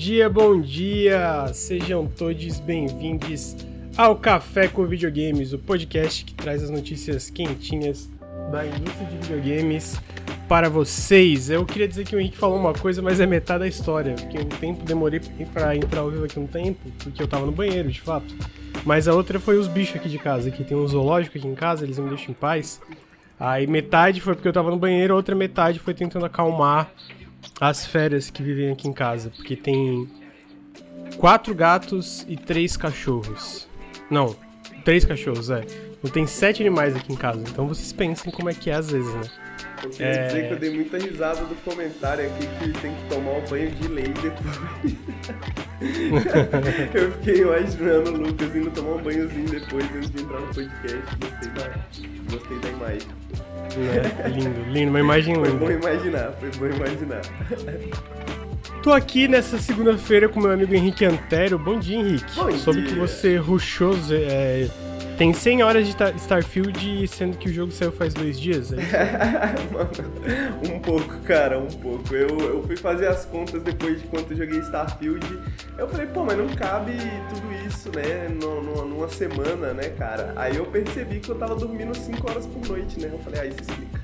dia, bom dia! Sejam todos bem-vindos ao Café com Videogames, o podcast que traz as notícias quentinhas da indústria de videogames para vocês. Eu queria dizer que o Henrique falou uma coisa, mas é metade da história, porque um tempo demorei para entrar ao vivo aqui um tempo, porque eu tava no banheiro, de fato. Mas a outra foi os bichos aqui de casa, que tem um zoológico aqui em casa, eles não me deixam em paz. Aí metade foi porque eu tava no banheiro, a outra metade foi tentando acalmar as férias que vivem aqui em casa, porque tem quatro gatos e três cachorros. Não, três cachorros, é. Não tem sete animais aqui em casa, então vocês pensem como é que é às vezes, né? Eu queria é... dizer que eu dei muita risada do comentário aqui que tem que tomar um banho de lei depois. eu fiquei imaginando o Lucas indo tomar um banhozinho depois antes de entrar no podcast. Gostei da, gostei da imagem. É, lindo, lindo, uma imagem linda. Foi bom imaginar, foi bom imaginar. Tô aqui nessa segunda-feira com meu amigo Henrique Antero. Bom dia, Henrique. Bom Soube dia. que você rushou é, tem 100 horas de Starfield, sendo que o jogo saiu faz dois dias, é Um pouco, cara, um pouco. Eu, eu fui fazer as contas depois de quanto eu joguei Starfield. Eu falei, pô, mas não cabe tudo isso, né, numa semana, né, cara? Aí eu percebi que eu tava dormindo 5 horas por noite, né? Eu falei, ah, isso explica.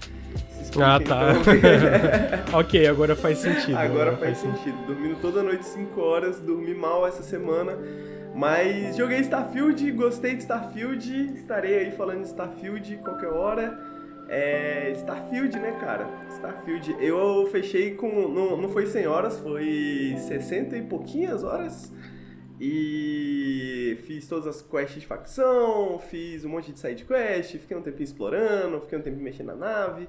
ah, tá. Então. ok, agora faz sentido. Agora, agora faz, faz sentido. sentido. Dormindo toda noite 5 horas, dormi mal essa semana. Mas joguei Starfield, gostei de Starfield, estarei aí falando de Starfield qualquer hora. É, Starfield, né, cara? Starfield. Eu fechei com. Não, não foi 100 horas, foi 60 e pouquinhas horas. E fiz todas as quests de facção, fiz um monte de side quest, fiquei um tempinho explorando, fiquei um tempinho mexendo na nave.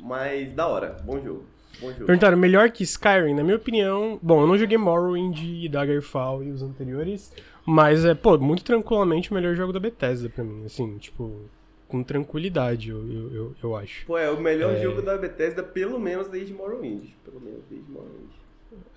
Mas da hora, bom jogo. Perguntaram, melhor que Skyrim? Na minha opinião, bom, eu não joguei Morrowind e Daggerfall e os anteriores, mas é, pô, muito tranquilamente o melhor jogo da Bethesda pra mim, assim, tipo, com tranquilidade, eu, eu, eu, eu acho. Pô, é o melhor é... jogo da Bethesda, pelo menos desde Morrowind. Pelo menos desde Morrowind.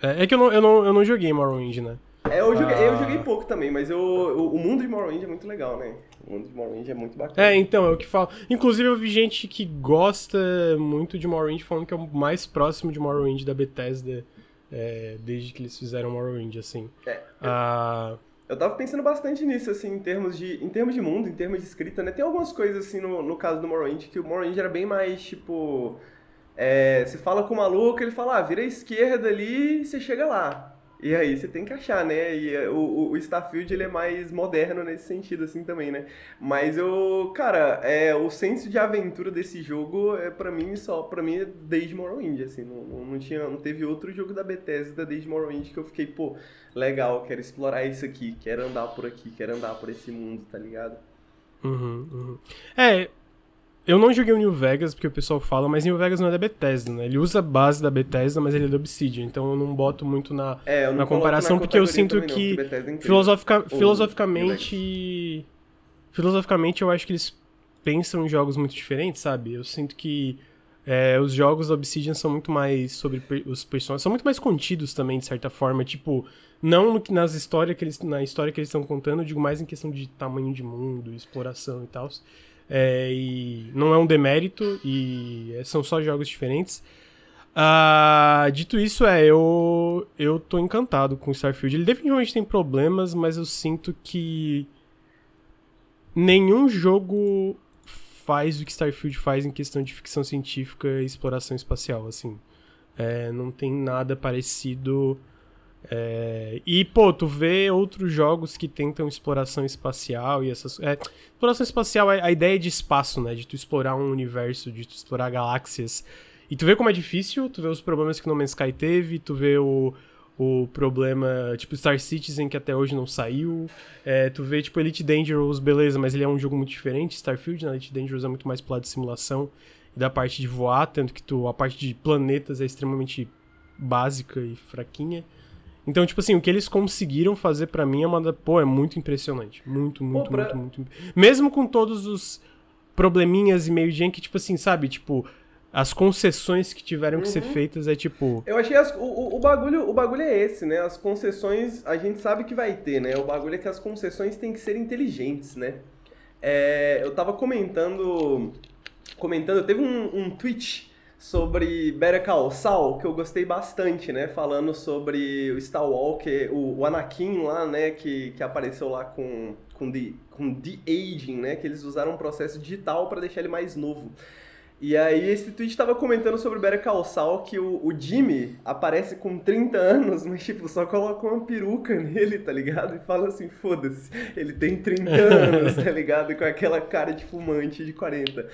É, é que eu não, eu, não, eu não joguei Morrowind, né? É, eu joguei, ah... eu joguei pouco também, mas eu, o mundo de Morrowind é muito legal, né? O mundo de Morrowind é muito bacana. É, então, é o que falo. Inclusive, eu vi gente que gosta muito de Morrowind falando que é o mais próximo de Morrowind da Bethesda é, desde que eles fizeram Morrowind, assim. É. Ah... Eu tava pensando bastante nisso, assim, em termos de, em termos de mundo, em termos de escrita, né? Tem algumas coisas, assim, no, no caso do Morrowind, que o Morrowind era bem mais, tipo... É, você fala com o maluco, ele fala, ah, vira a esquerda ali e você chega lá. E aí você tem que achar, né? E eh, o, o Starfield ele é mais moderno nesse sentido, assim, também, né? Mas eu, cara, é, o senso de aventura desse jogo, é para mim, só, para mim, é desde Morrowind, assim, não, não, tinha, não teve outro jogo da Bethesda desde Morrowind que eu fiquei, pô, legal, quero explorar isso aqui, quero andar por aqui, quero andar por esse mundo, tá ligado? Uhum, uhum. É, eu não joguei o New Vegas, porque o pessoal fala, mas New Vegas não é da Bethesda, né? Ele usa a base da Bethesda, mas ele é da Obsidian, então eu não boto muito na, é, na comparação, na porque eu sinto que não, é filosofica, filosoficamente. Filosoficamente, eu acho que eles pensam em jogos muito diferentes, sabe? Eu sinto que é, os jogos da Obsidian são muito mais sobre per os personagens, são muito mais contidos também, de certa forma, tipo, não no, nas histórias que eles, na história que eles estão contando, eu digo mais em questão de tamanho de mundo, exploração e tal. É, e não é um demérito, e são só jogos diferentes. Uh, dito isso, é, eu, eu tô encantado com Starfield. Ele definitivamente tem problemas, mas eu sinto que nenhum jogo faz o que Starfield faz em questão de ficção científica e exploração espacial, assim. É, não tem nada parecido é, e, pô, tu vê outros jogos que tentam exploração espacial e essas. É, exploração espacial é a ideia de espaço, né? De tu explorar um universo, de tu explorar galáxias. E tu vê como é difícil, tu vê os problemas que No Man's Sky teve, tu vê o, o problema, tipo, Star Citizen, que até hoje não saiu. É, tu vê, tipo, Elite Dangerous, beleza, mas ele é um jogo muito diferente. Starfield, né? Elite Dangerous é muito mais pro lado de simulação e da parte de voar, tanto que tu, a parte de planetas é extremamente básica e fraquinha. Então, tipo assim, o que eles conseguiram fazer para mim é uma. Pô, é muito impressionante. Muito, muito, Pô, pra... muito, muito. Mesmo com todos os probleminhas e meio de que, tipo assim, sabe? Tipo, as concessões que tiveram uhum. que ser uhum. feitas é tipo. Eu achei as, o, o, bagulho, o bagulho é esse, né? As concessões a gente sabe que vai ter, né? O bagulho é que as concessões têm que ser inteligentes, né? É, eu tava comentando. Comentando, teve um, um tweet sobre Better Call Saul, que eu gostei bastante, né? Falando sobre o Star Walker, o, o Anakin lá, né? Que, que apareceu lá com, com, the, com the Aging, né? Que eles usaram um processo digital para deixar ele mais novo. E aí esse tweet estava comentando sobre o Better Call Saul que o, o, Jimmy aparece com 30 anos, mas tipo, só coloca uma peruca nele, tá ligado? E fala assim, foda-se, ele tem 30 anos, tá ligado? Com aquela cara de fumante de 40.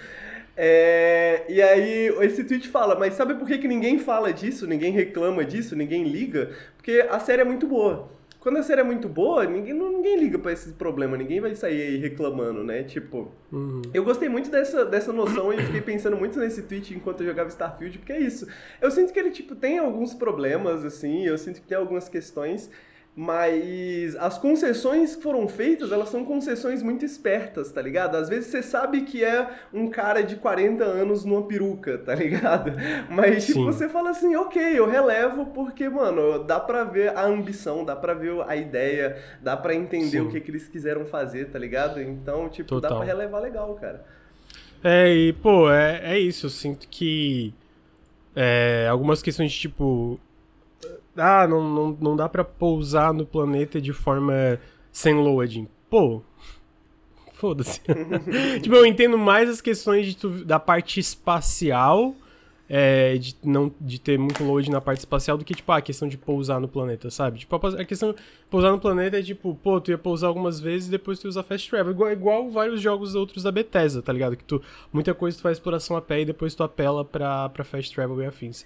É, e aí esse tweet fala, mas sabe por que, que ninguém fala disso, ninguém reclama disso, ninguém liga? Porque a série é muito boa. Quando a série é muito boa, ninguém, ninguém liga para esse problema, ninguém vai sair aí reclamando, né? Tipo, uhum. eu gostei muito dessa, dessa noção e fiquei pensando muito nesse tweet enquanto eu jogava Starfield, porque é isso. Eu sinto que ele, tipo, tem alguns problemas, assim, eu sinto que tem algumas questões mas as concessões que foram feitas, elas são concessões muito espertas, tá ligado? Às vezes você sabe que é um cara de 40 anos numa peruca, tá ligado? Mas tipo, você fala assim, ok, eu relevo porque, mano, dá pra ver a ambição, dá pra ver a ideia, dá pra entender Sim. o que, que eles quiseram fazer, tá ligado? Então, tipo, Total. dá pra relevar legal, cara. É, e, pô, é, é isso, eu sinto que é, algumas questões de, tipo, ah, não, não, não dá para pousar no planeta de forma sem loading. Pô, foda-se. tipo, eu entendo mais as questões tu, da parte espacial, é, de, não, de ter muito load na parte espacial, do que, tipo, ah, a questão de pousar no planeta, sabe? Tipo, a, questão de pousar no planeta é, tipo, pô, tu ia pousar algumas vezes e depois tu usa fast travel. Igual, igual vários jogos outros da Bethesda, tá ligado? Que tu, muita coisa tu faz exploração a pé e depois tu apela pra, pra fast travel e afins.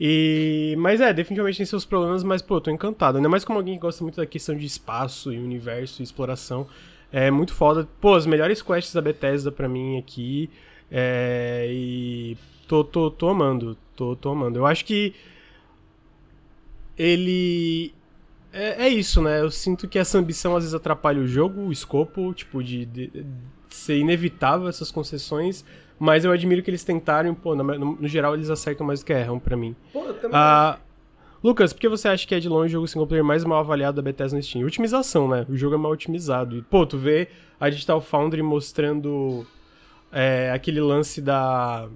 E, mas é, definitivamente tem seus problemas, mas pô, tô encantado. Ainda mais como alguém que gosta muito da questão de espaço e universo e exploração. É muito foda. Pô, as melhores quests da Bethesda pra mim aqui. É, e tô, tô, tô amando. Tô, tô amando. Eu acho que ele. É, é, isso, né? Eu sinto que essa ambição às vezes atrapalha o jogo, o escopo, tipo, de, de, de ser inevitável essas concessões. Mas eu admiro que eles tentaram, pô, no, no, geral eles acertam mais do que erram pra mim. Pô, eu também. Ah, Lucas, por que você acha que é de longe o jogo single player mais mal avaliado da Bethesda no Steam? Otimização, né? O jogo é mal otimizado. E, pô, tu vê a Digital Foundry mostrando é, aquele lance da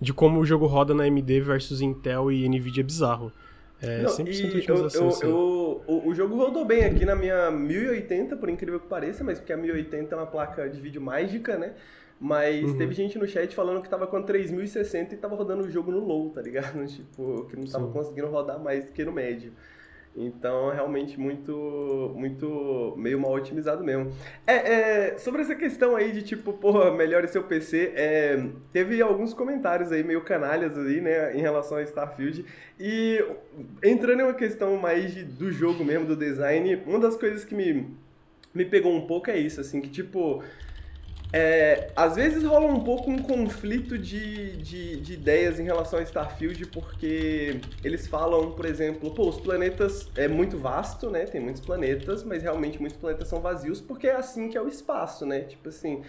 de como o jogo roda na AMD versus Intel e Nvidia é bizarro. É Não, 100% otimização. Eu, eu, eu, o, o jogo rodou bem aqui na minha 1080, por incrível que pareça, mas porque a 1080 é uma placa de vídeo mágica, né? Mas uhum. teve gente no chat falando que tava com 3060 e tava rodando o jogo no low, tá ligado? Tipo, que não tava Sim. conseguindo rodar mais do que no médio. Então, realmente muito, muito meio mal otimizado mesmo. É, é, sobre essa questão aí de tipo, porra, melhore seu PC, é, teve alguns comentários aí meio canalhas aí, né, em relação a Starfield. E entrando em uma questão mais de, do jogo mesmo, do design, uma das coisas que me, me pegou um pouco é isso, assim, que tipo é, às vezes rola um pouco um conflito de, de, de, ideias em relação a Starfield, porque eles falam, por exemplo, pô, os planetas é muito vasto, né? Tem muitos planetas, mas realmente muitos planetas são vazios, porque é assim que é o espaço, né? Tipo assim,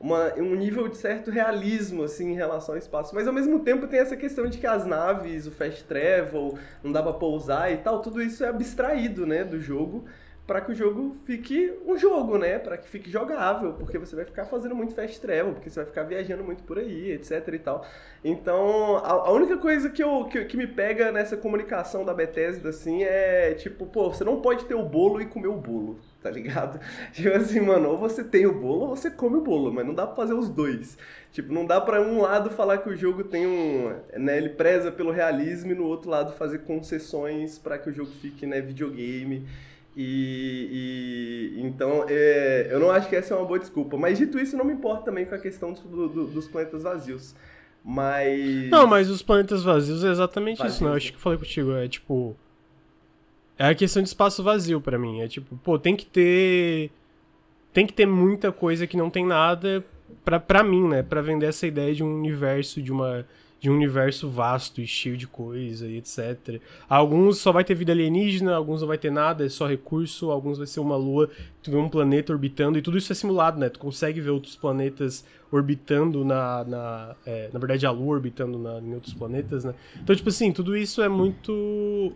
uma, um nível de certo realismo, assim, em relação ao espaço. Mas ao mesmo tempo tem essa questão de que as naves, o fast travel, não dá pra pousar e tal, tudo isso é abstraído, né, do jogo para que o jogo fique um jogo, né? Para que fique jogável, porque você vai ficar fazendo muito fast travel, porque você vai ficar viajando muito por aí, etc e tal. Então, a, a única coisa que, eu, que, que, me pega nessa comunicação da Bethesda, assim, é tipo, pô, você não pode ter o bolo e comer o bolo, tá ligado? Tipo assim, mano, ou você tem o bolo ou você come o bolo, mas não dá pra fazer os dois. Tipo, não dá pra um lado falar que o jogo tem um. Né, ele preza pelo realismo e no outro lado fazer concessões para que o jogo fique, né, videogame. E, e então é, eu não acho que essa é uma boa desculpa. Mas dito isso, não me importa também com a questão do, do, dos planetas vazios. Mas. Não, mas os planetas vazios é exatamente isso, né? Eu acho que eu falei contigo. É tipo. É a questão de espaço vazio para mim. É tipo, pô, tem que ter. Tem que ter muita coisa que não tem nada pra, pra mim, né? Pra vender essa ideia de um universo, de uma de um universo vasto e cheio de coisa e etc. Alguns só vai ter vida alienígena, alguns não vai ter nada, é só recurso, alguns vai ser uma lua, tu vê um planeta orbitando, e tudo isso é simulado, né? Tu consegue ver outros planetas orbitando na. Na, é, na verdade, a lua orbitando na, em outros planetas, né? Então, tipo assim, tudo isso é muito.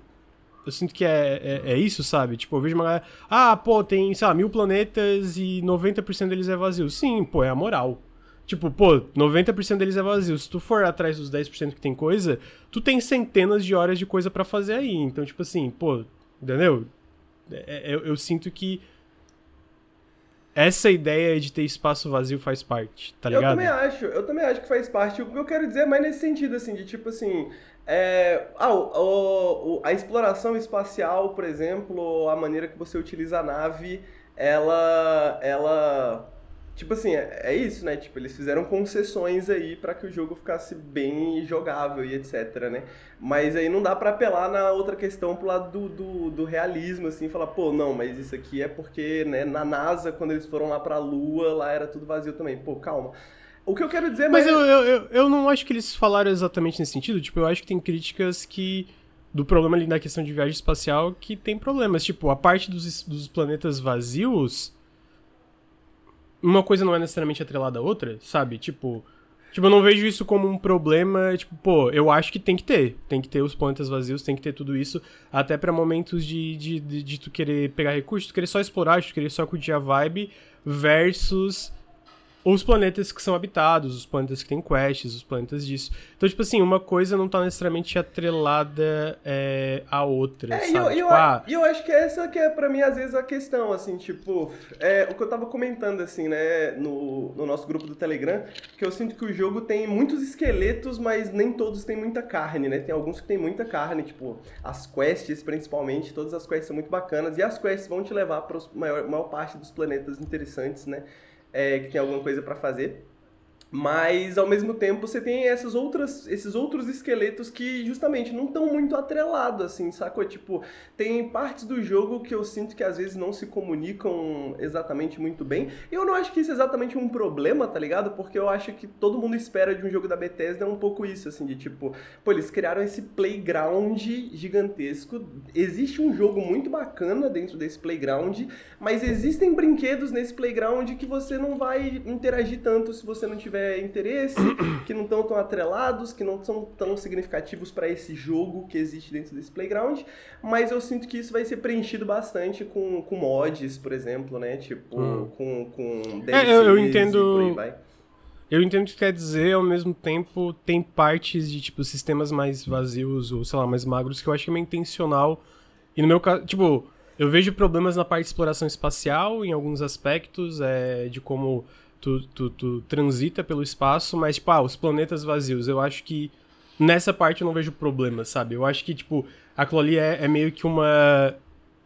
Eu sinto que é, é, é, isso, sabe? Tipo, eu vejo uma galera. Ah, pô, tem, sei lá, mil planetas e 90% deles é vazio. Sim, pô, é a moral Tipo, pô, 90% deles é vazio. Se tu for atrás dos 10% que tem coisa, tu tem centenas de horas de coisa para fazer aí. Então, tipo assim, pô, entendeu? É, é, eu, eu, sinto que essa ideia de ter espaço vazio faz parte, tá ligado? Eu também acho, eu também acho que faz parte. O que eu quero dizer é mais nesse sentido, assim, de tipo assim. É, ah, o, o, a exploração espacial, por exemplo, a maneira que você utiliza a nave, ela. ela Tipo assim, é, é, isso, né? Tipo, eles fizeram concessões aí para que o jogo ficasse bem jogável e etc, né? Mas aí não dá para apelar na outra questão pro lado do, do, do, realismo, assim, falar, pô, não, mas isso aqui é porque, né, na NASA, quando eles foram lá pra Lua, lá era tudo vazio também. Pô, calma. O que eu quero dizer... Mas, mas... Eu, eu, eu, eu não acho que eles falaram exatamente nesse sentido. Tipo, eu acho que tem críticas que do problema ali na questão de viagem espacial que tem problemas. Tipo, a parte dos, dos planetas vazios uma coisa não é necessariamente atrelada à outra, sabe? Tipo, tipo, eu não vejo isso como um problema, tipo, pô, eu acho que tem que ter. Tem que ter os planetas vazios, tem que ter tudo isso, até para momentos de, de, de, de, tu querer pegar recursos, tu querer só explorar, tu querer só curtir a vibe, versus os planetas que são habitados, os planetas que têm quests, os planetas disso. Então, tipo assim, uma coisa não tá necessariamente atrelada é, à outra, é, sabe? Eu, tipo, eu, ah... eu acho que essa que é, pra mim, às vezes, a questão, assim, tipo... É, o que eu tava comentando, assim, né, no, no nosso grupo do Telegram, que eu sinto que o jogo tem muitos esqueletos, mas nem todos têm muita carne, né? Tem alguns que tem muita carne, tipo, as quests, principalmente, todas as quests são muito bacanas, e as quests vão te levar para a maior, maior parte dos planetas interessantes, né? É, que tem alguma coisa para fazer. Mas ao mesmo tempo você tem essas outras, esses outros esqueletos que justamente não estão muito atrelados, assim, sacou? Tipo, tem partes do jogo que eu sinto que às vezes não se comunicam exatamente muito bem. Eu não acho que isso é exatamente um problema, tá ligado? Porque eu acho que todo mundo espera de um jogo da Bethesda um pouco isso, assim, de tipo, pô, eles criaram esse playground gigantesco. Existe um jogo muito bacana dentro desse playground, mas existem brinquedos nesse playground que você não vai interagir tanto se você não tiver interesse, que não estão tão atrelados, que não são tão significativos para esse jogo que existe dentro desse playground, mas eu sinto que isso vai ser preenchido bastante com, com mods, por exemplo, né? Tipo, hum. com, com é, eu, eu entendo... Eu entendo o que quer dizer, ao mesmo tempo tem partes de, tipo, sistemas mais vazios ou, sei lá, mais magros que eu acho que é meio intencional. E no meu caso, tipo, eu vejo problemas na parte de exploração espacial em alguns aspectos, é, de como tu, tu, tu transita pelo espaço, mas, tipo, ah, os planetas vazios, eu acho que nessa parte eu não vejo problema, sabe? Eu acho que, tipo, aquilo ali é, é meio que uma.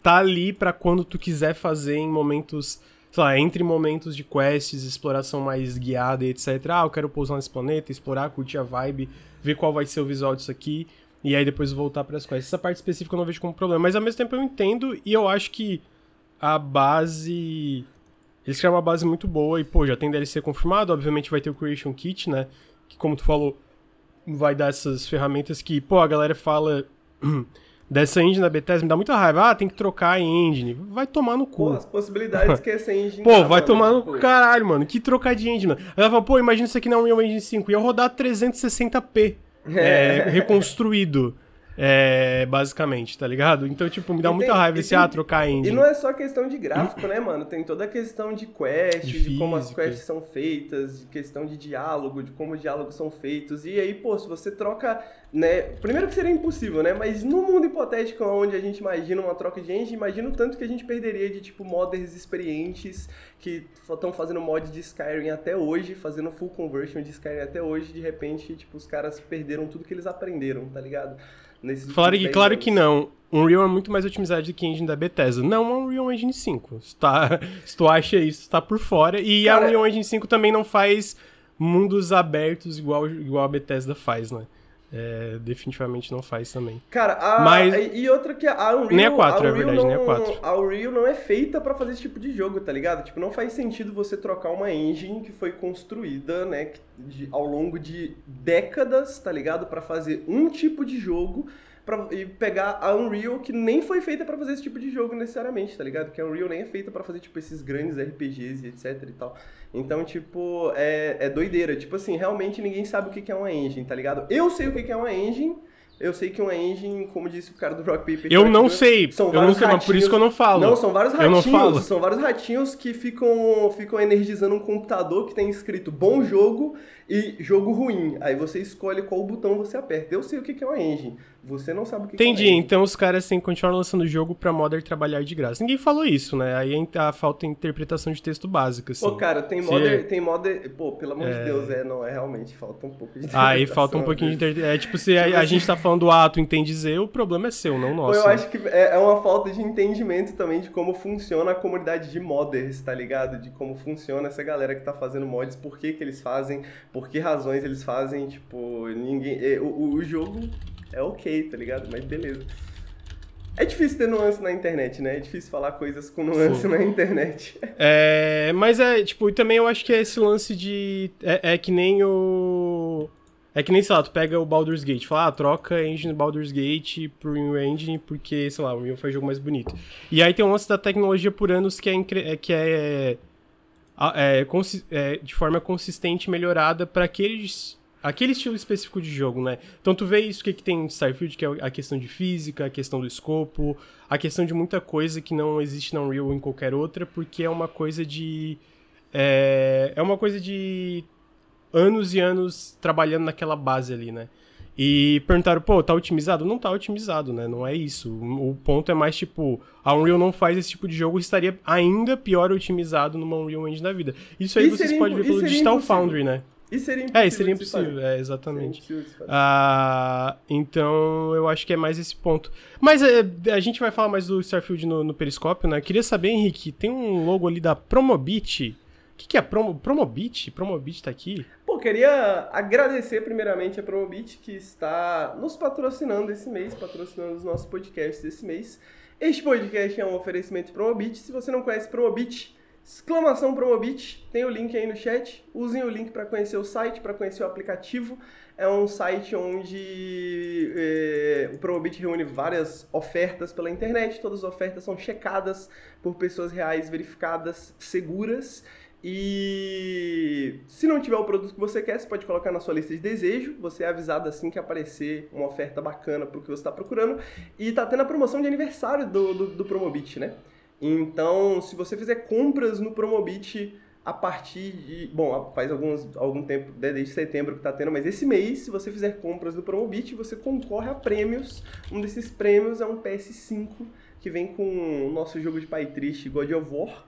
tá ali para quando tu quiser fazer em momentos. Sei lá, entre momentos de quests, exploração mais guiada e etc. Ah, eu quero pousar nesse planeta, explorar, curtir a vibe, ver qual vai ser o visual disso aqui, e aí depois voltar para as quests. Essa parte específica eu não vejo como problema, mas ao mesmo tempo eu entendo e eu acho que a base eles criaram uma base muito boa e, pô, já tem DLC confirmado, obviamente vai ter o Creation Kit, né? Que, como tu falou, vai dar essas ferramentas que, pô, a galera fala dessa engine da Bethesda, me dá muita raiva. Ah, tem que trocar a engine. Vai tomar no cu. Pô, as possibilidades que essa engine Pô, vai tomar no cu, caralho, mano. Que trocar de engine, mano. Ela fala, pô, imagina isso aqui na Unreal Engine 5. Ia rodar 360p. É. É, reconstruído. É, basicamente, tá ligado? Então, tipo, me dá muita raiva esse, ah, trocar engine. E não é só questão de gráfico, né, mano? Tem toda a questão de quest, de, de como as quests são feitas, de questão de diálogo, de como os diálogos são feitos. E aí, pô, se você troca, né? Primeiro que seria impossível, né? Mas no mundo hipotético onde a gente imagina uma troca de engine, imagina o tanto que a gente perderia de, tipo, modders experientes que estão fazendo mod de Skyrim até hoje, fazendo full conversion de Skyrim até hoje, de repente, tipo, os caras perderam tudo que eles aprenderam, tá ligado? Nesses Claro, que, claro que não. Unreal é muito mais otimizado do que a engine da Bethesda. Não a Unreal Engine 5. Se, tá, se tu acha isso, tá por fora. E Cara, a Unreal Engine 5 também não faz mundos abertos igual, igual a Bethesda faz, né? É, definitivamente não faz também. Cara, a, Mas, e outra que a Unreal... Nem a 4, a é verdade, não, nem a 4. A Unreal não é feita para fazer esse tipo de jogo, tá ligado? Tipo, não faz sentido você trocar uma engine que foi construída, né, de, ao longo de décadas, tá ligado? para fazer um tipo de jogo pra, e pegar a Unreal, que nem foi feita para fazer esse tipo de jogo necessariamente, tá ligado? Que a Unreal nem é feita para fazer, tipo, esses grandes RPGs e etc e tal. Então, tipo, é, é doideira. Tipo assim, realmente ninguém sabe o que é uma engine, tá ligado? Eu sei o que é uma engine, Eu sei que uma engine, como disse o cara do Rock Paper... Eu não sei, são eu não sei, ratinhos, por isso que eu não falo. Não, são vários ratinhos, eu não falo. são vários ratinhos que ficam, ficam energizando um computador que tem escrito bom jogo e jogo ruim. Aí você escolhe qual botão você aperta. Eu sei o que é uma engine. Você não sabe o que Entendi, é uma engine. então os caras têm que continuar lançando o jogo pra modder trabalhar de graça. Ninguém falou isso, né? Aí a falta de interpretação de texto básica, assim. Pô, cara, tem modder, Se... tem modder... Pô, pelo amor é... de Deus, é, não, é realmente, falta um pouco de Aí falta um pouquinho de interpretação. É tipo, se a, a, gente tá falando do ato, entende dizer, o problema é seu, não nosso. Pô, eu acho que é, é uma falta de entendimento também de como funciona a comunidade de modders, tá ligado? De como funciona essa galera que tá fazendo mods, por que que eles fazem, por que razões eles fazem, tipo, ninguém... O, o jogo é ok, tá ligado? Mas beleza. É difícil ter nuance na internet, né? É difícil falar coisas com nuance Sim. na internet. É, mas é, tipo, e também eu acho que é esse lance de. É, é, que nem o. É que nem, sei lá, tu pega o Baldur's Gate, fala, ah, troca engine Baldur's Gate pro Unreal Engine porque, sei lá, o Unreal faz jogo mais bonito. E aí tem um lance da tecnologia por anos que é, é que é, é, é, de forma consistente melhorada para aqueles aquele estilo específico de jogo, né? Então tu vê isso que, que tem em Starfield, que é a questão de física, a questão do escopo, a questão de muita coisa que não existe na Unreal ou em qualquer outra, porque é uma coisa de. É, é uma coisa de anos e anos trabalhando naquela base ali, né? E perguntaram, pô, tá otimizado? Não tá otimizado, né? Não é isso. O ponto é mais tipo, a Unreal não faz esse tipo de jogo estaria ainda pior otimizado numa Unreal Engine da vida. Isso aí vocês podem ver pelo Digital impossível. Foundry, né? E seria impossível. É, seria impossível, é, exatamente. Ah, então, eu acho que é mais esse ponto. Mas é, a gente vai falar mais do Starfield no, no Periscópio, né? Queria saber, Henrique, tem um logo ali da Promobit. O que, que é Promo, Promobit? Promobit tá aqui? Pô, queria agradecer primeiramente a Promobit que está nos patrocinando esse mês, patrocinando os nossos podcasts esse mês. Este podcast é um oferecimento Promobit. Se você não conhece Promobit, Exclamação Promobit, tem o link aí no chat. Usem o link para conhecer o site, para conhecer o aplicativo. É um site onde é, o Promobit reúne várias ofertas pela internet. Todas as ofertas são checadas por pessoas reais, verificadas, seguras. E se não tiver o produto que você quer, você pode colocar na sua lista de desejo. Você é avisado assim que aparecer uma oferta bacana para o que você está procurando. E tá tendo a promoção de aniversário do, do, do Promobit, né? Então, se você fizer compras no Promobit a partir de. Bom, faz alguns, algum tempo, né, desde setembro que está tendo, mas esse mês, se você fizer compras no Promobit, você concorre a prêmios. Um desses prêmios é um PS5 que vem com o nosso jogo de pai triste God of War.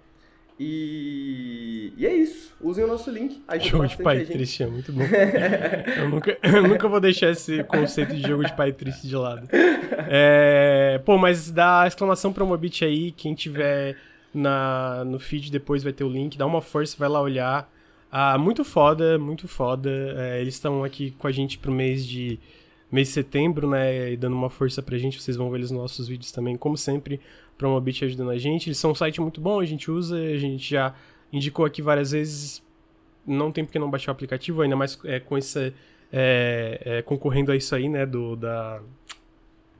E, e é isso. Usem o nosso link. Jogo de pai triste é muito bom. eu, nunca, eu nunca vou deixar esse conceito de jogo de pai triste de lado. É, pô, mas dá exclamação Promobit aí. Quem tiver na, no feed depois vai ter o link. Dá uma força, vai lá olhar. Ah, muito foda, muito foda. É, eles estão aqui com a gente pro mês de mês de setembro, né? E dando uma força pra gente. Vocês vão ver eles nos nossos vídeos também, como sempre. Promobit ajudando a gente. Eles são um site muito bom, a gente usa, a gente já indicou aqui várias vezes. Não tem porque não baixar o aplicativo, ainda mais é, com esse. É, é, concorrendo a isso aí, né? Do, da.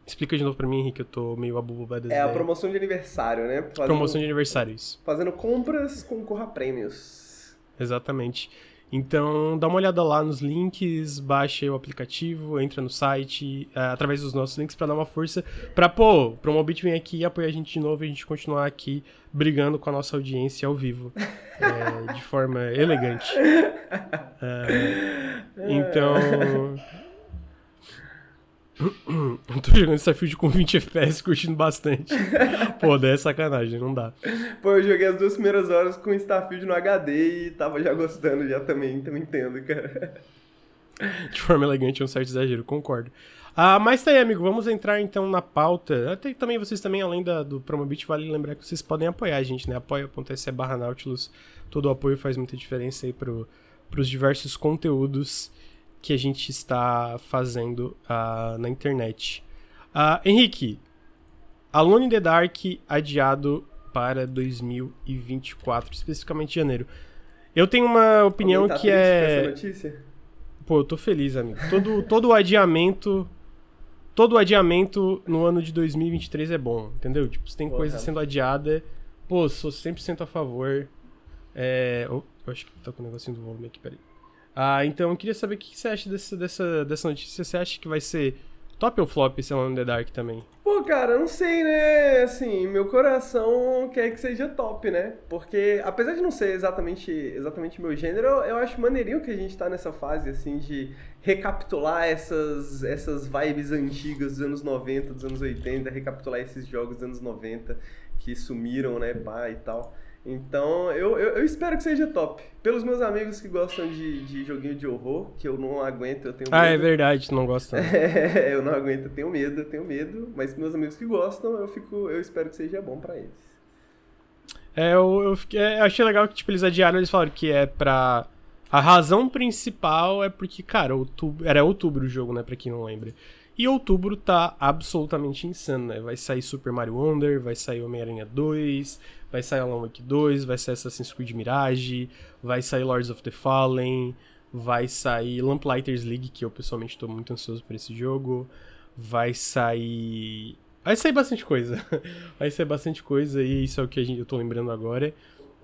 Explica de novo pra mim, Henrique, eu tô meio abobado. É a promoção de aniversário, né? Fazendo, promoção de aniversário, isso. Fazendo compras, concorra a prêmios. Exatamente. Então, dá uma olhada lá nos links, baixa o aplicativo, entra no site, é, através dos nossos links para dar uma força para pô, Promobit vir aqui e apoiar a gente de novo e a gente continuar aqui brigando com a nossa audiência ao vivo, é, de forma elegante. É, então, Eu tô jogando Starfield com 20 FPS curtindo bastante. Pô, daí é sacanagem, não dá. Pô, eu joguei as duas primeiras horas com Starfield no HD e tava já gostando já também, também entendo, cara. De forma elegante, é um certo exagero, concordo. Ah, mas tá aí, amigo, vamos entrar então na pauta. Até também vocês também, além da, do Promobit, vale lembrar que vocês podem apoiar a gente, né? apoia.se barra Nautilus. Todo o apoio faz muita diferença aí pro, pros diversos conteúdos que a gente está fazendo uh, na internet. Uh, Henrique, Alone in the Dark adiado para 2024, especificamente janeiro. Eu tenho uma opinião tá que é. essa notícia? Pô, eu tô feliz, amigo. Todo, todo o adiamento. Todo o adiamento no ano de 2023 é bom, entendeu? Tipo, se tem Pô, coisa cara. sendo adiada. Pô, sou 100% a favor. É. Oh, eu acho que tá com o um negocinho do volume aqui, peraí. Ah, então eu queria saber o que você acha dessa, dessa, dessa notícia. Você acha que vai ser Top ou flop esse Alone in the Dark também? Pô, cara, não sei, né? Assim, meu coração quer que seja top, né? Porque, apesar de não ser exatamente, exatamente meu gênero, eu acho maneirinho que a gente tá nessa fase, assim, de recapitular essas, essas vibes antigas dos anos 90, dos anos 80, recapitular esses jogos dos anos 90 que sumiram, né, pá e tal. Então, eu, eu, eu, espero que seja top. Pelos meus amigos que gostam de, de joguinho de horror, que eu não aguento, eu tenho medo. Ah, é verdade, tu não gosta. É, eu não aguento, eu tenho medo, eu tenho medo. Mas meus amigos que gostam, eu fico, eu espero que seja bom para eles. É, eu, eu, fiquei, é, eu, achei legal que tipo, eles adiaram, eles falaram que é pra... A razão principal é porque, cara, outubro, era outubro o jogo, né, pra quem não lembra. E outubro tá absolutamente insano, né? Vai sair Super Mario Wonder, vai sair Homem-Aranha 2, vai sair Alan Wake 2, vai sair Assassin's Creed Mirage, vai sair Lords of the Fallen, vai sair Lamplighters League, que eu pessoalmente estou muito ansioso por esse jogo, vai sair... Vai sair bastante coisa. vai sair bastante coisa e isso é o que gente, eu tô lembrando agora.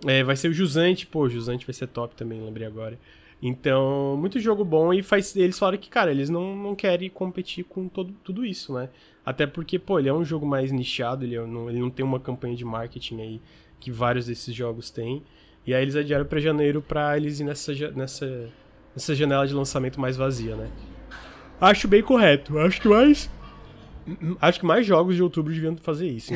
É, vai ser o Jusante, pô, o Jusante vai ser top também, lembrei agora. Então, muito jogo bom e faz, eles falaram que, cara, eles não, não querem competir com todo, tudo isso, né? Até porque, pô, ele é um jogo mais nichado, ele, é não, ele não tem uma campanha de marketing aí que vários desses jogos têm. E aí eles adiaram para janeiro para eles ir nessa, nessa, nessa janela de lançamento mais vazia, né? Acho bem correto. Acho que mais. Acho que mais jogos de outubro deviam fazer isso,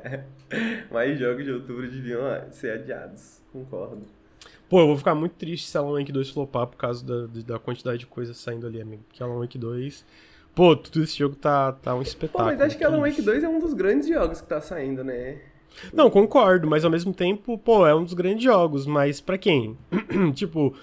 mais jogos de outubro deviam ser adiados. Concordo. Pô, eu vou ficar muito triste se Alan Wake 2 flopar por causa da, da quantidade de coisas saindo ali, amigo. Porque Alan Wake 2. Pô, tudo esse jogo tá, tá um espetáculo. Pô, mas acho que Alan Wake 2 é um dos grandes jogos que tá saindo, né? Não, concordo, mas ao mesmo tempo, pô, é um dos grandes jogos, mas para quem? tipo,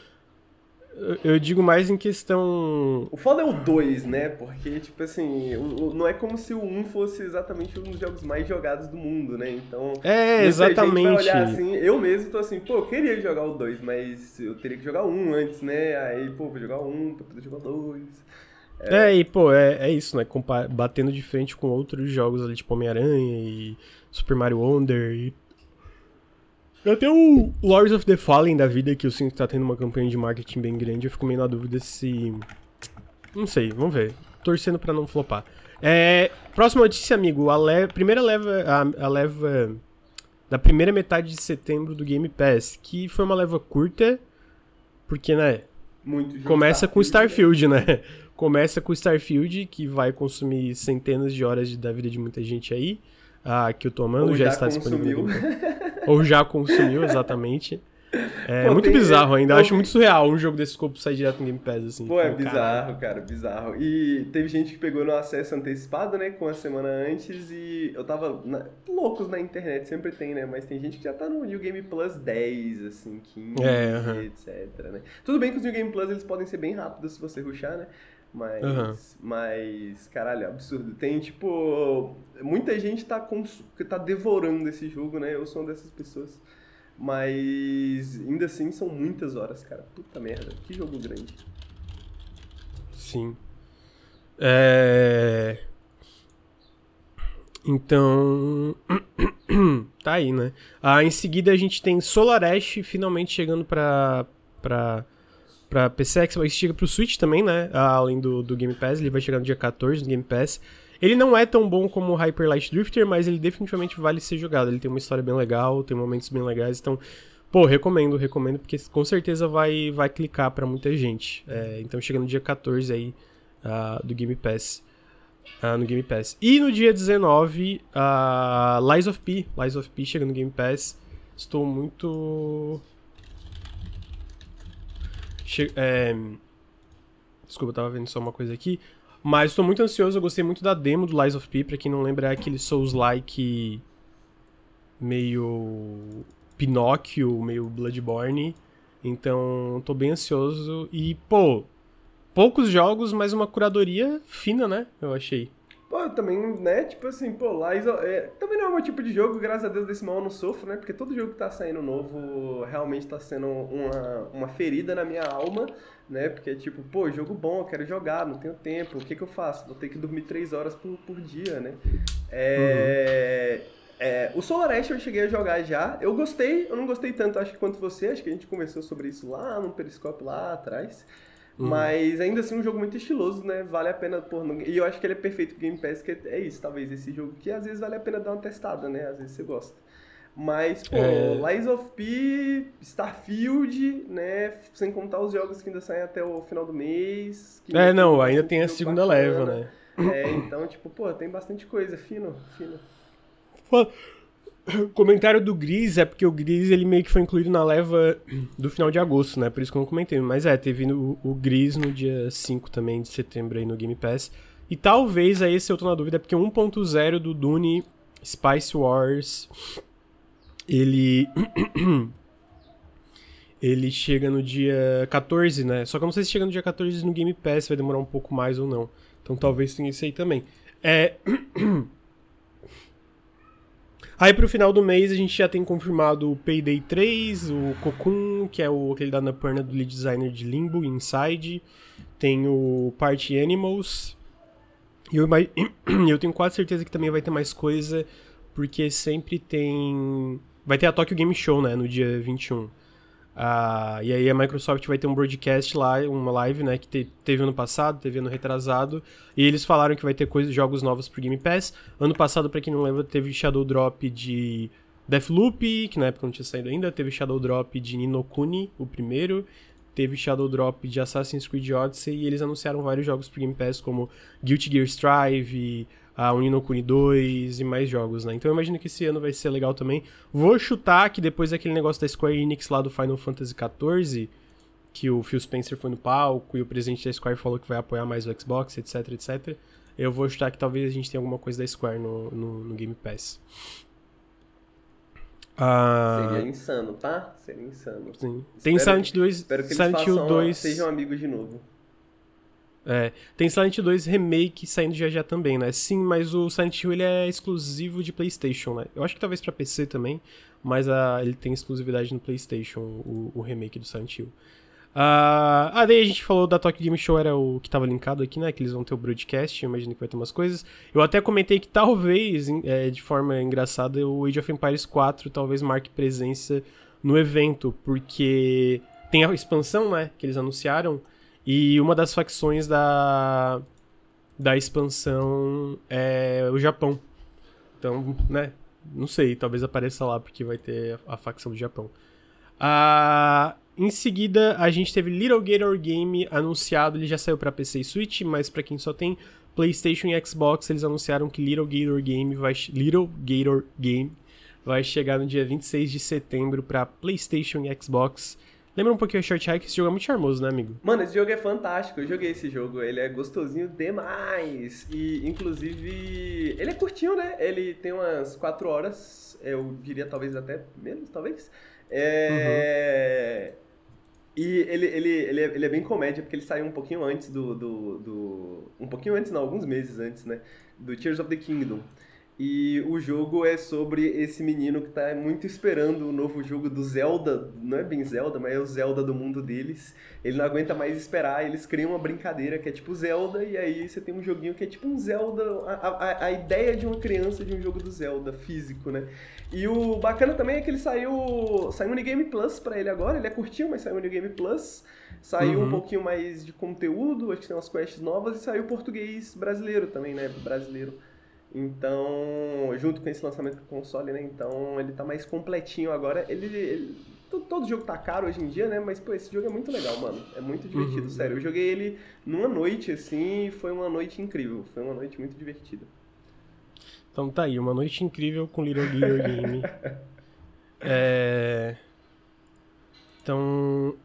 eu digo mais em questão. O foda é o 2, né? Porque, tipo assim, não é como se o 1 um fosse exatamente um dos jogos mais jogados do mundo, né? Então. É, exatamente. Olhar assim, eu mesmo tô assim, pô, eu queria jogar o 2, mas eu teria que jogar o 1 um antes, né? Aí, pô, vou jogar o 1 um pra poder jogar o 2. É... é, e pô, é, é isso, né? Compa batendo de frente com outros jogos ali, tipo Homem-Aranha e Super Mario Wonder e até o Lords of the Fallen da vida, que eu sinto que tá tendo uma campanha de marketing bem grande, eu fico meio na dúvida se. Não sei, vamos ver. Torcendo para não flopar. É, próxima notícia, amigo. A le... primeira leva. A, a, leva. Da primeira metade de setembro do Game Pass. Que foi uma leva curta. Porque, né? Muito Começa com Starfield, né? né? Começa com Starfield, que vai consumir centenas de horas da vida de muita gente aí ah, que o Tomando já, já, está disponível. Ou já consumiu, exatamente. É Pô, muito tem, bizarro ainda, eu... acho muito surreal um jogo desse escopo sair direto no Game Pass, assim. Pô, é bizarro, cara, bizarro. E teve gente que pegou no acesso antecipado, né, com a semana antes e eu tava na... loucos na internet, sempre tem, né, mas tem gente que já tá no New Game Plus 10, assim, 15, é, etc, né. Tudo bem que os New Game Plus, eles podem ser bem rápidos se você ruxar, né, mas, uhum. mas, caralho, é absurdo. Tem, tipo, muita gente tá, cons... tá devorando esse jogo, né? Eu sou uma dessas pessoas. Mas, ainda assim, são muitas horas, cara. Puta merda, que jogo grande. Sim. É... Então, tá aí, né? Ah, em seguida a gente tem Solar Ash finalmente chegando pra, pra pra PC, Xbox, chega pro Switch também, né? Além do, do Game Pass, ele vai chegar no dia 14 no Game Pass. Ele não é tão bom como o Hyper Light Drifter, mas ele definitivamente vale ser jogado. Ele tem uma história bem legal, tem momentos bem legais, então, pô, recomendo, recomendo, porque com certeza vai, vai clicar para muita gente. É, então chega no dia 14 aí uh, do Game Pass. Uh, no Game Pass. E no dia 19, uh, Lies of P. Lies of P chega no Game Pass. Estou muito Che é... Desculpa, eu tava vendo só uma coisa aqui. Mas estou muito ansioso, eu gostei muito da demo do Lies of P, pra quem não lembra, é aquele Souls-like meio Pinóquio, meio Bloodborne. Então, tô bem ansioso e, pô, poucos jogos, mas uma curadoria fina, né? Eu achei. Pô, também, né, tipo assim, pô, lá é, também não é o meu tipo de jogo, graças a Deus desse mal eu não sofro, né, porque todo jogo que tá saindo novo realmente tá sendo uma, uma ferida na minha alma, né, porque tipo, pô, jogo bom, eu quero jogar, não tenho tempo, o que que eu faço? Vou ter que dormir três horas por, por dia, né. É... Uhum. É, o Solar Ash eu cheguei a jogar já. Eu gostei, eu não gostei tanto, acho que quanto você. Acho que a gente conversou sobre isso lá no Periscope lá atrás. Uhum. Mas ainda assim um jogo muito estiloso, né? Vale a pena, pôr no... E eu acho que ele é perfeito pro Game Pass, que é isso, talvez, esse jogo que às vezes vale a pena dar uma testada, né? Às vezes você gosta. Mas, pô, é... Lies of P, Starfield, né? Sem contar os jogos que ainda saem até o final do mês. é, não, ainda tem a segunda bacana. leva, né? É, então, tipo, pô, tem bastante coisa, fino, fino. Pô, o comentário do Gris é porque o Gris ele meio que foi incluído na leva do final de agosto, né? Por isso que eu não comentei. Mas é, teve o, o Gris no dia 5 também de setembro aí no Game Pass. E talvez aí esse eu tô na dúvida, porque 1.0 do Dune Spice Wars ele ele chega no dia 14, né? Só que eu não sei se chega no dia 14 no Game Pass, vai demorar um pouco mais ou não. Então talvez tenha isso aí também. É Aí pro final do mês a gente já tem confirmado o Payday 3, o Cocoon, que é o, aquele da Annapurna do lead designer de Limbo, Inside. Tem o Party Animals. E eu, eu tenho quase certeza que também vai ter mais coisa, porque sempre tem... Vai ter a Tokyo Game Show, né, no dia 21. Ah, e aí a Microsoft vai ter um broadcast lá, uma live, né, que te, teve ano passado, teve ano retrasado, e eles falaram que vai ter coisas, jogos novos pro Game Pass. Ano passado, para quem não lembra, teve Shadow Drop de Deathloop, que na época não tinha saído ainda, teve Shadow Drop de Ninokuni, o primeiro, teve Shadow Drop de Assassin's Creed Odyssey, e eles anunciaram vários jogos pro Game Pass, como Guilty Gear Strive, a Uninokuni 2 e mais jogos, né? Então eu imagino que esse ano vai ser legal também. Vou chutar que depois daquele negócio da Square Enix lá do Final Fantasy XIV, que o Phil Spencer foi no palco e o presidente da Square falou que vai apoiar mais o Xbox, etc, etc. Eu vou chutar que talvez a gente tenha alguma coisa da Square no, no, no Game Pass. Ah, Seria insano, tá? Seria insano. Sim. Tem Silent 2. Espero que Silent eles 2... sejam amigos de novo. É, tem Silent 2 Remake saindo já já também, né? Sim, mas o Silent Hill ele é exclusivo de PlayStation, né? Eu acho que talvez para PC também, mas a, ele tem exclusividade no PlayStation, o, o remake do Silent Hill. Uh, ah, daí a gente falou da Tokyo Game Show, era o que tava linkado aqui, né? Que eles vão ter o broadcast, imagino que vai ter umas coisas. Eu até comentei que talvez, é, de forma engraçada, o Age of Empires 4 talvez marque presença no evento, porque tem a expansão, né? Que eles anunciaram. E uma das facções da, da expansão é o Japão. Então, né? Não sei, talvez apareça lá porque vai ter a, a facção do Japão. Ah, em seguida, a gente teve Little Gator Game anunciado, ele já saiu para PC e Switch, mas para quem só tem PlayStation e Xbox, eles anunciaram que Little Gator Game vai Little Gator Game vai chegar no dia 26 de setembro para PlayStation e Xbox. Lembra um pouquinho o Short Hike? Esse jogo é muito charmoso, né, amigo? Mano, esse jogo é fantástico. Eu joguei esse jogo. Ele é gostosinho demais. E, inclusive, ele é curtinho, né? Ele tem umas 4 horas. Eu diria talvez até menos, talvez. É... Uhum. E ele, ele, ele, é, ele é bem comédia, porque ele saiu um pouquinho antes do, do, do... Um pouquinho antes, não, alguns meses antes, né? Do Tears of the Kingdom. E o jogo é sobre esse menino que tá muito esperando o novo jogo do Zelda, não é bem Zelda, mas é o Zelda do mundo deles. Ele não aguenta mais esperar, eles criam uma brincadeira que é tipo Zelda, e aí você tem um joguinho que é tipo um Zelda, a, a, a ideia de uma criança de um jogo do Zelda físico, né? E o bacana também é que ele saiu, saiu um Unigame Plus pra ele agora, ele é curtinho, mas saiu um Unigame Plus. Saiu uhum. um pouquinho mais de conteúdo, acho que tem umas quests novas, e saiu português brasileiro também, né? Brasileiro. Então, junto com esse lançamento do console, né? Então, ele tá mais completinho agora. Ele, ele todo, todo, jogo tá caro hoje em dia, né? Mas, pô, esse jogo é muito legal, mano. É muito divertido, uhum. sério. Eu joguei ele numa noite, assim, e foi uma noite incrível. Foi uma noite muito divertida. Então tá aí, uma noite incrível com Little Gear Game. é... Então,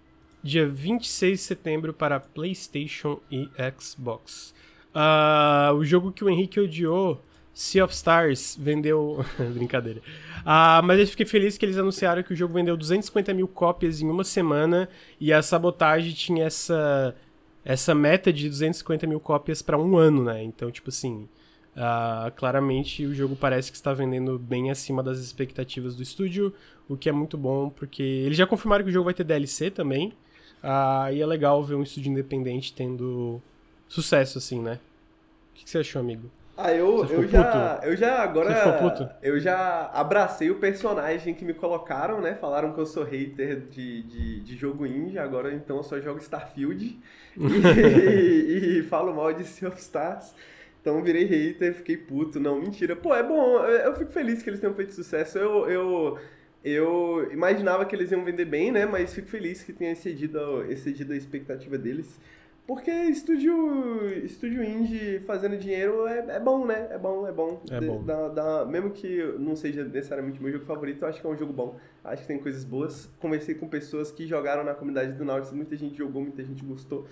dia 26 de setembro para PlayStation e Xbox. Uh, o jogo que o Henrique odiou Sea of Stars vendeu. Brincadeira. Ah, mas eu fiquei feliz que eles anunciaram que o jogo vendeu 250 mil cópias em uma semana e a sabotagem tinha essa, essa meta de 250 mil cópias para um ano, né? Então, tipo assim. Ah, claramente o jogo parece que está vendendo bem acima das expectativas do estúdio, o que é muito bom, porque eles já confirmaram que o jogo vai ter DLC também. Ah, e é legal ver um estúdio independente tendo sucesso, assim, né? O que, que você achou, amigo? Ah, eu, eu já. Eu já agora. Eu já abracei o personagem que me colocaram, né? Falaram que eu sou hater de, de, de jogo indie, agora então eu só jogo Starfield. e, e, falo mal de Sea of Stars. Então virei hater, fiquei puto. Não, mentira. Pô, é bom. Eu fico feliz que eles tenham feito sucesso. Eu. eu eu imaginava que eles iam vender bem, né? Mas fico feliz que tenha excedido, excedido a expectativa deles. Porque estúdio, estúdio indie fazendo dinheiro é, é bom, né? É bom, é bom. É bom. Mesmo que não seja necessariamente meu jogo favorito, eu acho que é um jogo bom. Acho que tem coisas boas. Conversei com pessoas que jogaram na comunidade do Nautilus, muita gente jogou, muita gente gostou.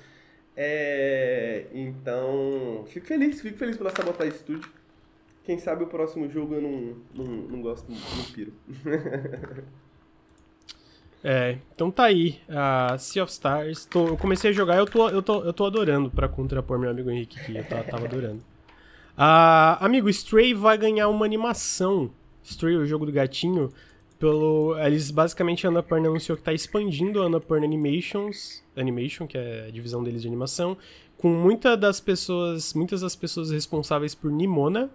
É, então, fico feliz, fico feliz pela Sabotage Studio. Quem sabe o próximo jogo eu não, não, não gosto, não piro. É, então tá aí, a Sea of Stars. Tô, eu comecei a jogar, eu tô, eu tô, eu tô adorando pra contrapor meu amigo Henrique, que eu tava, tava adorando. Ah, amigo, Stray vai ganhar uma animação. Stray, o jogo do gatinho, pelo. Eles basicamente a Annapurna anunciou que tá expandindo a Annapurna Animations, Animation, que é a divisão deles de animação, com muitas das pessoas, muitas das pessoas responsáveis por Nimona,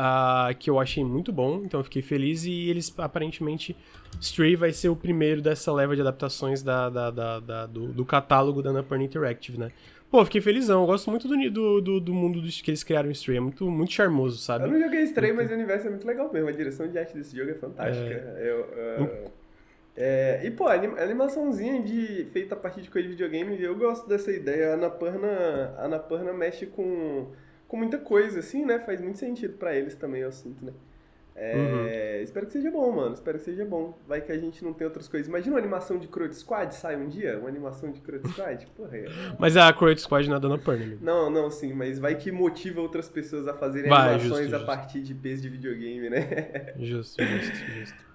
uh, que eu achei muito bom, então eu fiquei feliz. E eles aparentemente. Stray vai ser o primeiro dessa leva de adaptações da, da, da, da do, do, catálogo da Annapurna Interactive, né? Pô, fiquei felizão. Eu gosto muito do, do, do mundo que eles criaram em Stray. É muito, muito charmoso, sabe? Eu não joguei Stray, muito... mas o universo é muito legal mesmo. A direção de arte desse jogo é fantástica. É... Eu, uh... É, e, pô, a animaçãozinha de, feita a partir de coisa de videogame, eu gosto dessa ideia. A Annapurna, a Annapurna mexe com com muita coisa, assim, né? Faz muito sentido para eles também, eu sinto, né? É, uhum. Espero que seja bom, mano. Espero que seja bom. Vai que a gente não tem outras coisas. Imagina uma animação de Crowd Squad sai um dia? Uma animação de Crowd Squad? Porra, é... Mas a Crowd Squad não é dona Purna, Não, não, sim. Mas vai que motiva outras pessoas a fazerem vai, animações justo, a justo. partir de peso de videogame, né? Justo, justo, justo.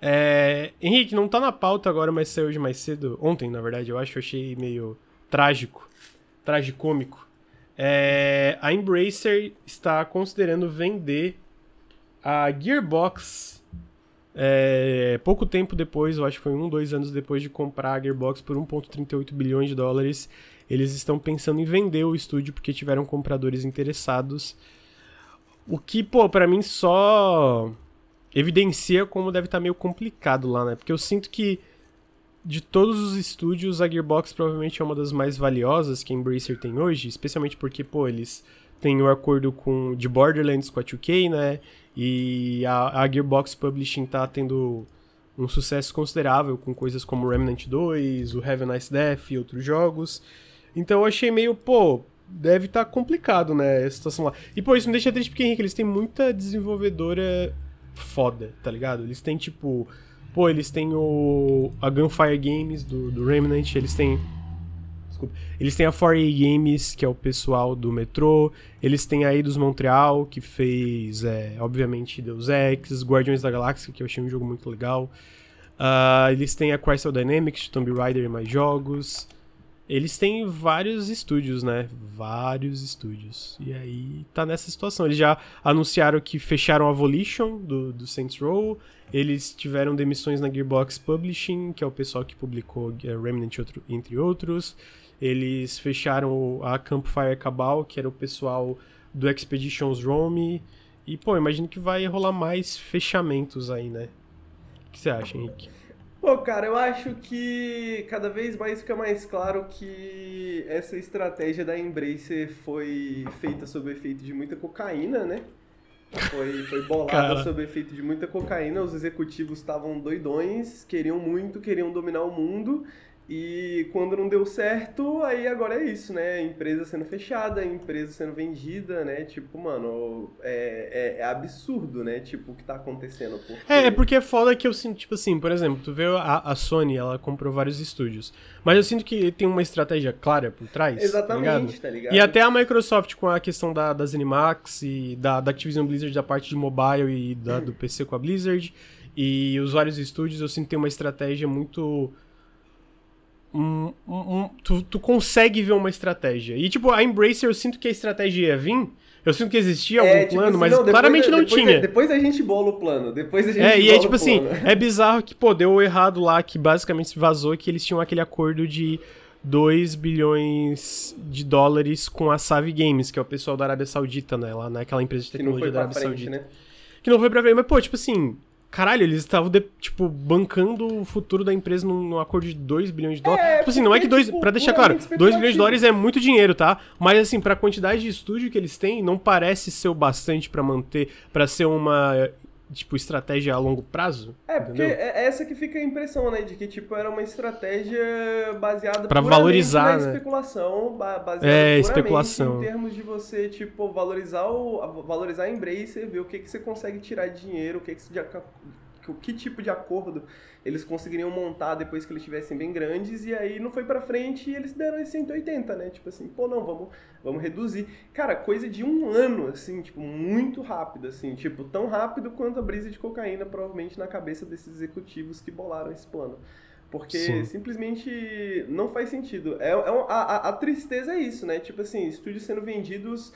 É, Henrique, não tá na pauta agora, mas saiu hoje mais cedo. Ontem, na verdade, eu acho. Eu achei meio trágico. Tragicômico é, a Embracer está considerando vender a Gearbox é, pouco tempo depois, eu acho que foi um, dois anos depois de comprar a Gearbox por 1,38 bilhões de dólares. Eles estão pensando em vender o estúdio porque tiveram compradores interessados. O que, pô, pra mim só evidencia como deve estar tá meio complicado lá, né? Porque eu sinto que de todos os estúdios, a Gearbox provavelmente é uma das mais valiosas que a Embracer tem hoje, especialmente porque, pô, eles têm o um acordo com de Borderlands com a 2K, né? E a, a, Gearbox Publishing tá tendo um sucesso considerável com coisas como Remnant 2, o Have a Nice Death e outros jogos. Então eu achei meio, pô, deve estar tá complicado, né, a situação lá. E pô, isso me deixa triste porque, Henrique, eles têm muita desenvolvedora foda, tá ligado? Eles têm, tipo, Pô, eles têm o a Gunfire Games do, do Remnant, eles têm Desculpa. Eles têm a 4A Games, que é o pessoal do Metro. Eles têm a Eidos Montreal, que fez, é, obviamente, Deus Ex, Guardiões da Galáxia, que eu achei um jogo muito legal. Uh, eles têm a Crystal Dynamics, Tomb Raider e mais jogos. Eles têm vários estúdios, né? Vários estúdios. E aí tá nessa situação. Eles já anunciaram que fecharam a Volition do, do Saints Row. Eles tiveram demissões na Gearbox Publishing, que é o pessoal que publicou é, Remnant, entre outros. Eles fecharam a Campfire Cabal, que era o pessoal do Expeditions Rome. E, pô, imagino que vai rolar mais fechamentos aí, né? O que você acha, Henrique? Pô, cara, eu acho que cada vez mais fica mais claro que essa estratégia da Embracer foi feita sob efeito de muita cocaína, né? Foi, foi bolada Cara. sob efeito de muita cocaína. Os executivos estavam doidões, queriam muito, queriam dominar o mundo. E quando não deu certo, aí agora é isso, né? Empresa sendo fechada, empresa sendo vendida, né? Tipo, mano, é, é, é absurdo, né? Tipo, o que tá acontecendo. Porque... É, é porque é foda que eu sinto, tipo assim, por exemplo, tu vê a, a Sony, ela comprou vários estúdios. Mas eu sinto que tem uma estratégia clara por trás. Tá Exatamente, tá ligado? Tá ligado? E até a Microsoft com a questão da, das Animax e da, da Activision Blizzard da parte de mobile e da, do PC com a Blizzard. E os vários estúdios, eu sinto que tem uma estratégia muito um, um, tu, tu consegue ver uma estratégia. E, tipo, a Embracer, eu sinto que a estratégia ia vir. Eu sinto que existia algum é, tipo plano, assim, mas não, claramente não depois, tinha. Depois a gente bola o plano. Depois a gente É, e é tipo assim, é bizarro que, pô, deu errado lá, que basicamente vazou que eles tinham aquele acordo de 2 bilhões de dólares com a Savi Games, que é o pessoal da Arábia Saudita, né? Lá naquela empresa de tecnologia da Arábia frente, Saudita. Né? Que não foi pra frente, mas pô, tipo assim, Caralho, eles estavam, tipo, bancando o futuro da empresa num, num acordo de 2 bilhões de dólares. É, tipo assim, não é que 2. Tipo, pra deixar claro, 2 bilhões de dólares é muito dinheiro, tá? Mas assim, pra quantidade de estúdio que eles têm, não parece ser o bastante para manter. para ser uma tipo, estratégia a longo prazo. É, porque é essa que fica a impressão, né? De que, tipo, era uma estratégia baseada pra valorizar, na né? especulação, baseada é, especulação. em termos de você, tipo, valorizar, o, valorizar a Embracer, ver o que, que você consegue tirar de dinheiro, o que, que, você, que tipo de acordo eles conseguiriam montar depois que eles estivessem bem grandes, e aí não foi pra frente e eles deram esse 180, né? Tipo assim, pô, não, vamos, vamos reduzir. Cara, coisa de um ano, assim, tipo, muito rápido, assim, tipo, tão rápido quanto a brisa de cocaína, provavelmente, na cabeça desses executivos que bolaram esse plano. Porque Sim. simplesmente não faz sentido. É, é a, a, a tristeza é isso, né? Tipo assim, estúdios sendo vendidos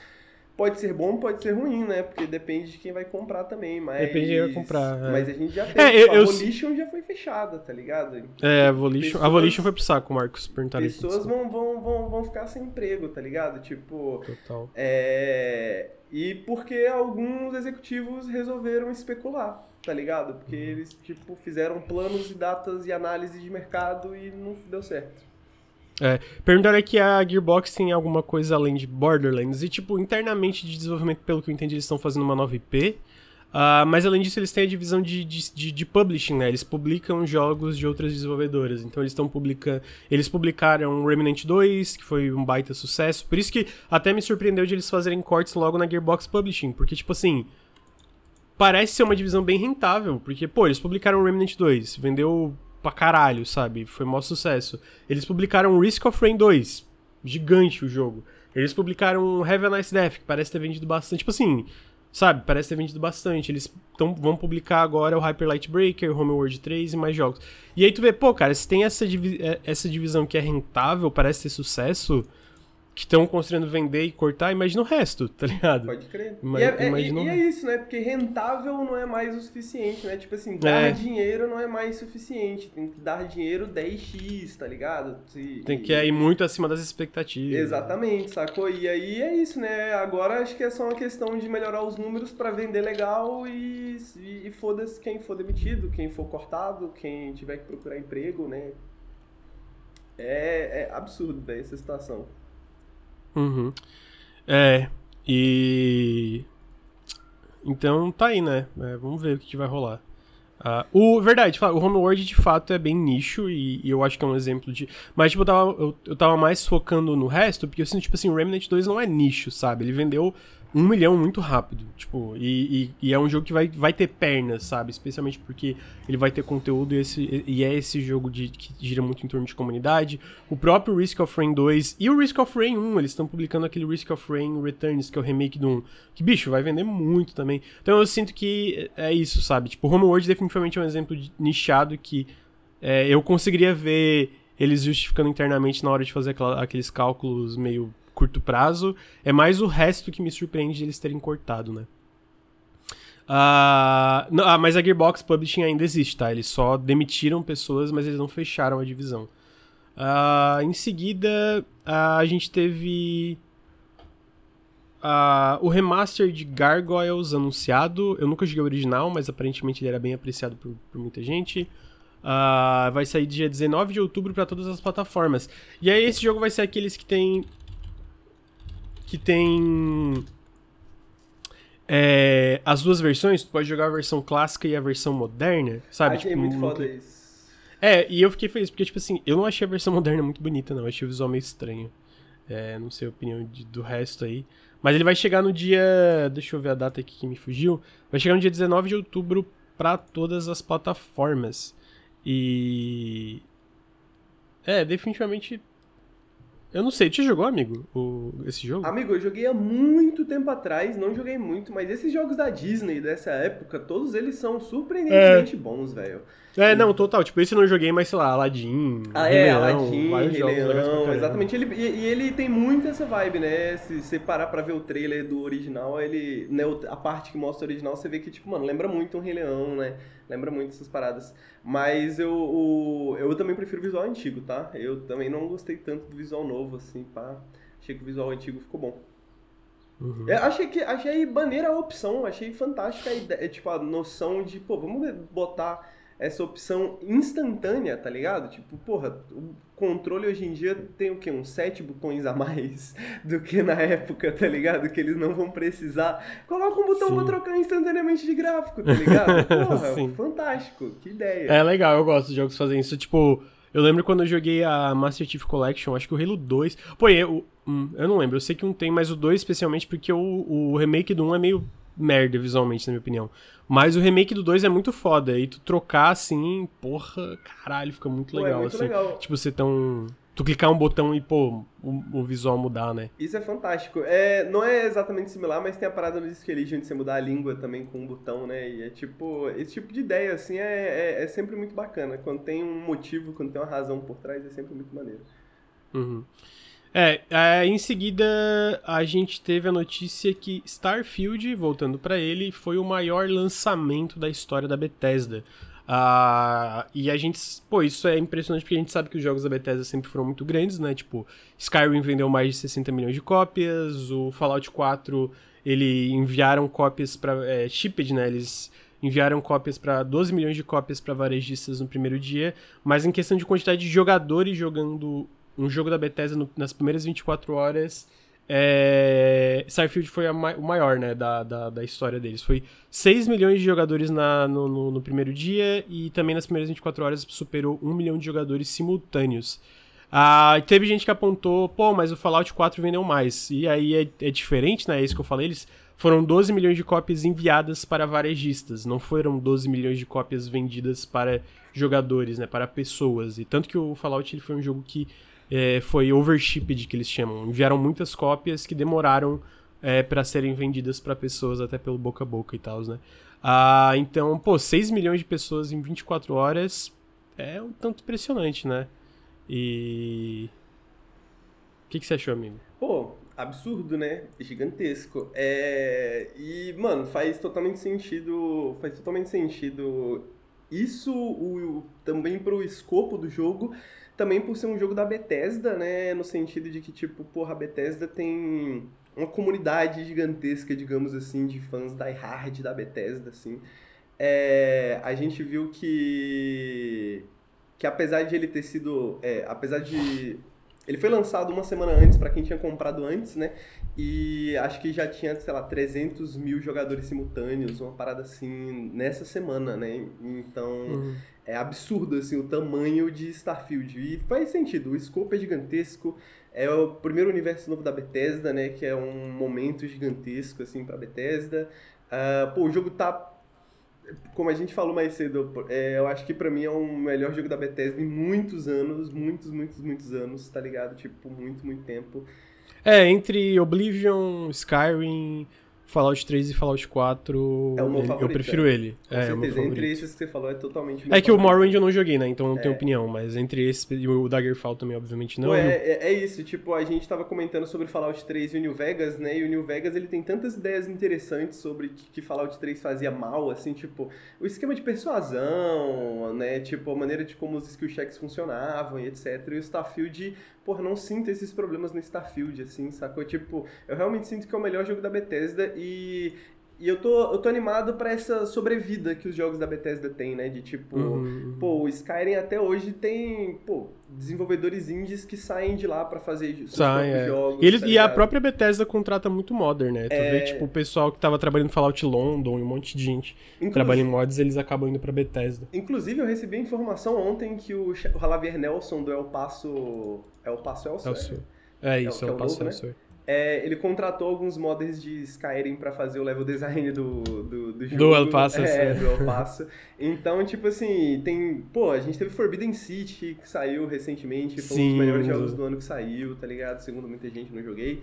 Pode ser bom, pode ser ruim, né? Porque depende de quem vai comprar também. Mas... Depende de quem vai comprar. É. Mas a gente já tem. É, eu, a Volition já foi fechada, tá ligado? É, a Volition, pessoas, a Volition foi pro saco, Marcos. Perguntar pessoas vão, vão, vão, vão ficar sem emprego, tá ligado? Tipo. Total. É. E porque alguns executivos resolveram especular, tá ligado? Porque uhum. eles, tipo, fizeram planos e datas e análise de mercado e não deu certo. É, perguntaram aqui a Gearbox tem alguma coisa além de Borderlands. E, tipo, internamente de desenvolvimento, pelo que eu entendi, eles estão fazendo uma nova IP. Uh, ah, mas além disso, eles têm a divisão de, de, de, de, publishing, né? Eles publicam jogos de outras desenvolvedoras. Então eles estão publicando. Eles publicaram Remnant 2, que foi um baita sucesso. Por isso que até me surpreendeu de eles fazerem cortes logo na Gearbox Publishing. Porque, tipo assim. Parece ser uma divisão bem rentável. Porque, pô, eles publicaram Remnant 2, vendeu pra caralho, sabe? Foi maior sucesso. Eles publicaram Risk of Rain 2, gigante o jogo. Eles publicaram Have a Nice Death, que parece ter vendido bastante. Tipo assim, sabe? Parece ter vendido bastante. Eles tão, vão publicar agora o Hyper Light Breaker, Homeworld 3 e mais jogos. E aí tu vê, pô, cara, se tem essa, divi é, essa divisão que é rentável, parece ter sucesso que estão construindo vender e cortar, imagina o resto, tá ligado? Pode crer. Ima e, é, é e, e, é, isso, né? Porque rentável não é mais o suficiente, né? Tipo assim, dar é. dinheiro não é mais suficiente. Tem que dar dinheiro 10x, tá ligado? E, Tem que ir muito acima das expectativas. Exatamente, sacou? E aí é isso, né? Agora acho que é só uma questão de melhorar os números para vender legal e, e, e foda-se quem for demitido, quem for cortado, quem tiver que procurar emprego, né? É, é absurdo, velho, essa situação. Uhum. É, e. Então tá aí, né? É, vamos ver o que, que vai rolar. Uh, o, verdade, o Homeworld de fato é bem nicho e, e, eu acho que é um exemplo de. Mas, tipo, eu tava, eu, eu tava mais focando no resto, porque eu sinto, tipo assim, o Remnant 2 não é nicho, sabe? Ele vendeu um milhão muito rápido. Tipo, e, e, e, é um jogo que vai, vai ter pernas, sabe? Especialmente porque ele vai ter conteúdo e, esse, e é esse jogo de, que gira muito em torno de comunidade. O próprio Risk of Rain 2 e o Risk of Rain 1, eles estão publicando aquele Risk of Rain Returns, que é o remake do 1. Que, bicho, vai vender muito também. Então eu sinto que é isso, sabe? Tipo, Homeworld definitivamente é um exemplo de, nichado que é, eu conseguiria ver eles justificando internamente na hora de fazer aquela, aqueles cálculos meio curto prazo. É mais o resto que me surpreende de eles terem cortado, né? Uh, não, ah, mas a Gearbox Publishing ainda existe, tá? Eles só demitiram pessoas, mas eles não fecharam a divisão. Uh, em seguida, a gente teve o remaster de Gargoyles anunciado. Eu nunca joguei o original, mas aparentemente ele era bem apreciado por, por muita gente. vai sair dia 19 de outubro para todas as plataformas. E aí, esse jogo vai ser aqueles que tem que tem é, as duas versões, tu pode jogar a versão clássica e a versão moderna, sabe? Achei tipo, muito foda isso. É, e eu fiquei feliz, porque, tipo assim, eu não achei a versão moderna muito bonita, não. Eu achei o visual meio estranho. É, não sei a opinião de, do resto aí. Mas ele vai chegar no dia. Deixa eu ver a data aqui que me fugiu. Vai chegar no dia 19 de outubro para todas as plataformas. E. É, definitivamente eu não sei, tu jogou, amigo, o, esse jogo? Amigo, eu joguei há muito tempo atrás, não joguei muito, mas esses jogos da Disney dessa época, todos eles são surpreendentemente é. bons, velho. É, não, total. Tipo, esse eu não joguei, mas sei lá, Aladdin. Ah, Rei é, Leão, Aladdin, Rei jogos, Leão, exatamente. Ele, e, e, ele tem muito essa vibe, né? Se você parar pra ver o trailer do original, ele. Né, a parte que mostra o original, você vê que, tipo, mano, lembra muito um Rei Leão, né? Lembra muito essas paradas. Mas eu, o, eu também prefiro o visual antigo, tá? Eu também não gostei tanto do visual novo, assim, pá. Achei que o visual antigo ficou bom. Uhum. Eu achei que achei maneira a opção, achei fantástica a ideia, tipo, a noção de, pô, vamos botar essa opção instantânea, tá ligado? Tipo, porra, o controle hoje em dia tem o quê? Uns sete botões a mais do que na época, tá ligado? Que eles não vão precisar. Coloca um botão Sim. pra trocar instantaneamente de gráfico, tá ligado? Porra, fantástico, que ideia. É legal, eu gosto de jogos fazem isso. Tipo, eu lembro quando eu joguei a Master Chief Collection, acho que o Halo 2. Pô, eu, hum, eu não lembro, eu sei que um tem, mas o 2 especialmente porque o, o remake do 1 é meio merda visualmente, na minha opinião. Mas o remake do 2 é muito foda. E tu trocar assim, porra, caralho, fica muito legal. Pô, é muito assim. legal. Tipo, você tão. Tu clicar um botão e, pô, o, o, visual mudar, né? Isso é fantástico. É, não é exatamente similar, mas tem a parada no Elysium de você mudar a língua também com um botão, né? E é tipo, esse tipo de ideia, assim, é, é, é sempre muito bacana. Quando tem um motivo, quando tem uma razão por trás, é sempre muito maneiro. Uhum. É, é, em seguida a gente teve a notícia que Starfield, voltando para ele, foi o maior lançamento da história da Bethesda. Uh, e a gente, pô, isso é impressionante porque a gente sabe que os jogos da Bethesda sempre foram muito grandes, né? Tipo, Skyrim vendeu mais de 60 milhões de cópias, o Fallout 4, ele enviaram cópias para é, shipped, né? Eles enviaram cópias para 12 milhões de cópias para varejistas no primeiro dia, mas em questão de quantidade de jogadores jogando um jogo da Bethesda no, nas primeiras 24 horas. É, Starfield foi ma o maior, né, da, da, da, história deles. Foi 6 milhões de jogadores na, no, no, no, primeiro dia e também nas primeiras 24 horas superou 1 milhão de jogadores simultâneos. Ah, teve gente que apontou, pô, mas o Fallout 4 vendeu mais. E aí é, é diferente, né? É isso que eu falei. Eles foram 12 milhões de cópias enviadas para varejistas, não foram 12 milhões de cópias vendidas para jogadores, né? Para pessoas. E tanto que o Fallout ele foi um jogo que é, foi overshipped, que eles chamam. Enviaram muitas cópias que demoraram é, para serem vendidas para pessoas, até pelo boca a boca e tal, né? Ah, então, pô, 6 milhões de pessoas em 24 horas é um tanto impressionante, né? E. O que, que você achou, amigo? Pô, absurdo, né? Gigantesco. É... E, mano, faz totalmente sentido. Faz totalmente sentido isso o, também pro escopo do jogo também por ser um jogo da Bethesda, né? No sentido de que, tipo, porra, a Bethesda tem uma comunidade gigantesca, digamos assim, de fãs die hard da Bethesda, assim. É, a gente viu que que apesar de ele ter sido, é, apesar de ele foi lançado uma semana antes para quem tinha comprado antes, né? E acho que já tinha, sei lá, 300 mil jogadores simultâneos, uma parada assim, nessa semana, né? Então, uhum. É absurdo, assim, o tamanho de Starfield. E faz sentido, o escopo é gigantesco, é o primeiro universo novo da Bethesda, né? Que é um momento gigantesco, assim, pra Bethesda. Uh, pô, o jogo tá como a gente falou mais cedo, é, eu acho que pra mim é o melhor jogo da Bethesda em muitos anos, muitos, muitos, muitos anos, tá ligado? Tipo, muito, muito tempo. É, entre Oblivion, Skyrim, Fallout 3 e Fallout 4, é favorito, eu prefiro é. ele. Com é, certeza, entre esses que você falou é totalmente É que favorito. o Morrowind eu não joguei, né? Então não é. tenho opinião, mas entre esse e o Daggerfall também, obviamente, não. Pô, é, é, é, isso, tipo, a gente tava comentando sobre Fallout 3 e o New Vegas, né? E o New Vegas ele tem tantas ideias interessantes sobre que, que Fallout 3 fazia mal, assim, tipo, o esquema de persuasão, né? Tipo, a maneira de como os skill checks funcionavam e etc. E o Starfield porra, não sinto esses problemas no Starfield, assim, sacou? Tipo, eu realmente sinto que é o melhor jogo da Bethesda e, e eu tô, eu tô animado para essa sobrevida que os jogos da Bethesda têm, né? De tipo, uhum, uhum. pô, o Skyrim até hoje tem, pô, desenvolvedores indies que saem de lá para fazer seus Sai, é. jogos. E, eles, tá e a própria Bethesda contrata muito modder, né? Tu é... vê, tipo, o pessoal que tava trabalhando em Fallout London e um monte de gente Inclusive... trabalha em mods, eles acabam indo pra Bethesda. Inclusive, eu recebi a informação ontem que o, o Javier Nelson do El Paso é o Passo Elsewhere. É isso, é, o, é o Passo Elsewhere. É, ele contratou alguns modders de Skyrim para fazer o level design do, do, do jogo. Do El Paso. É, do El Paso. então, tipo assim, tem... Pô, a gente teve Forbidden City, que saiu recentemente. Foi Sim. um dos melhores jogos do ano que saiu, tá ligado? Segundo muita gente, não joguei.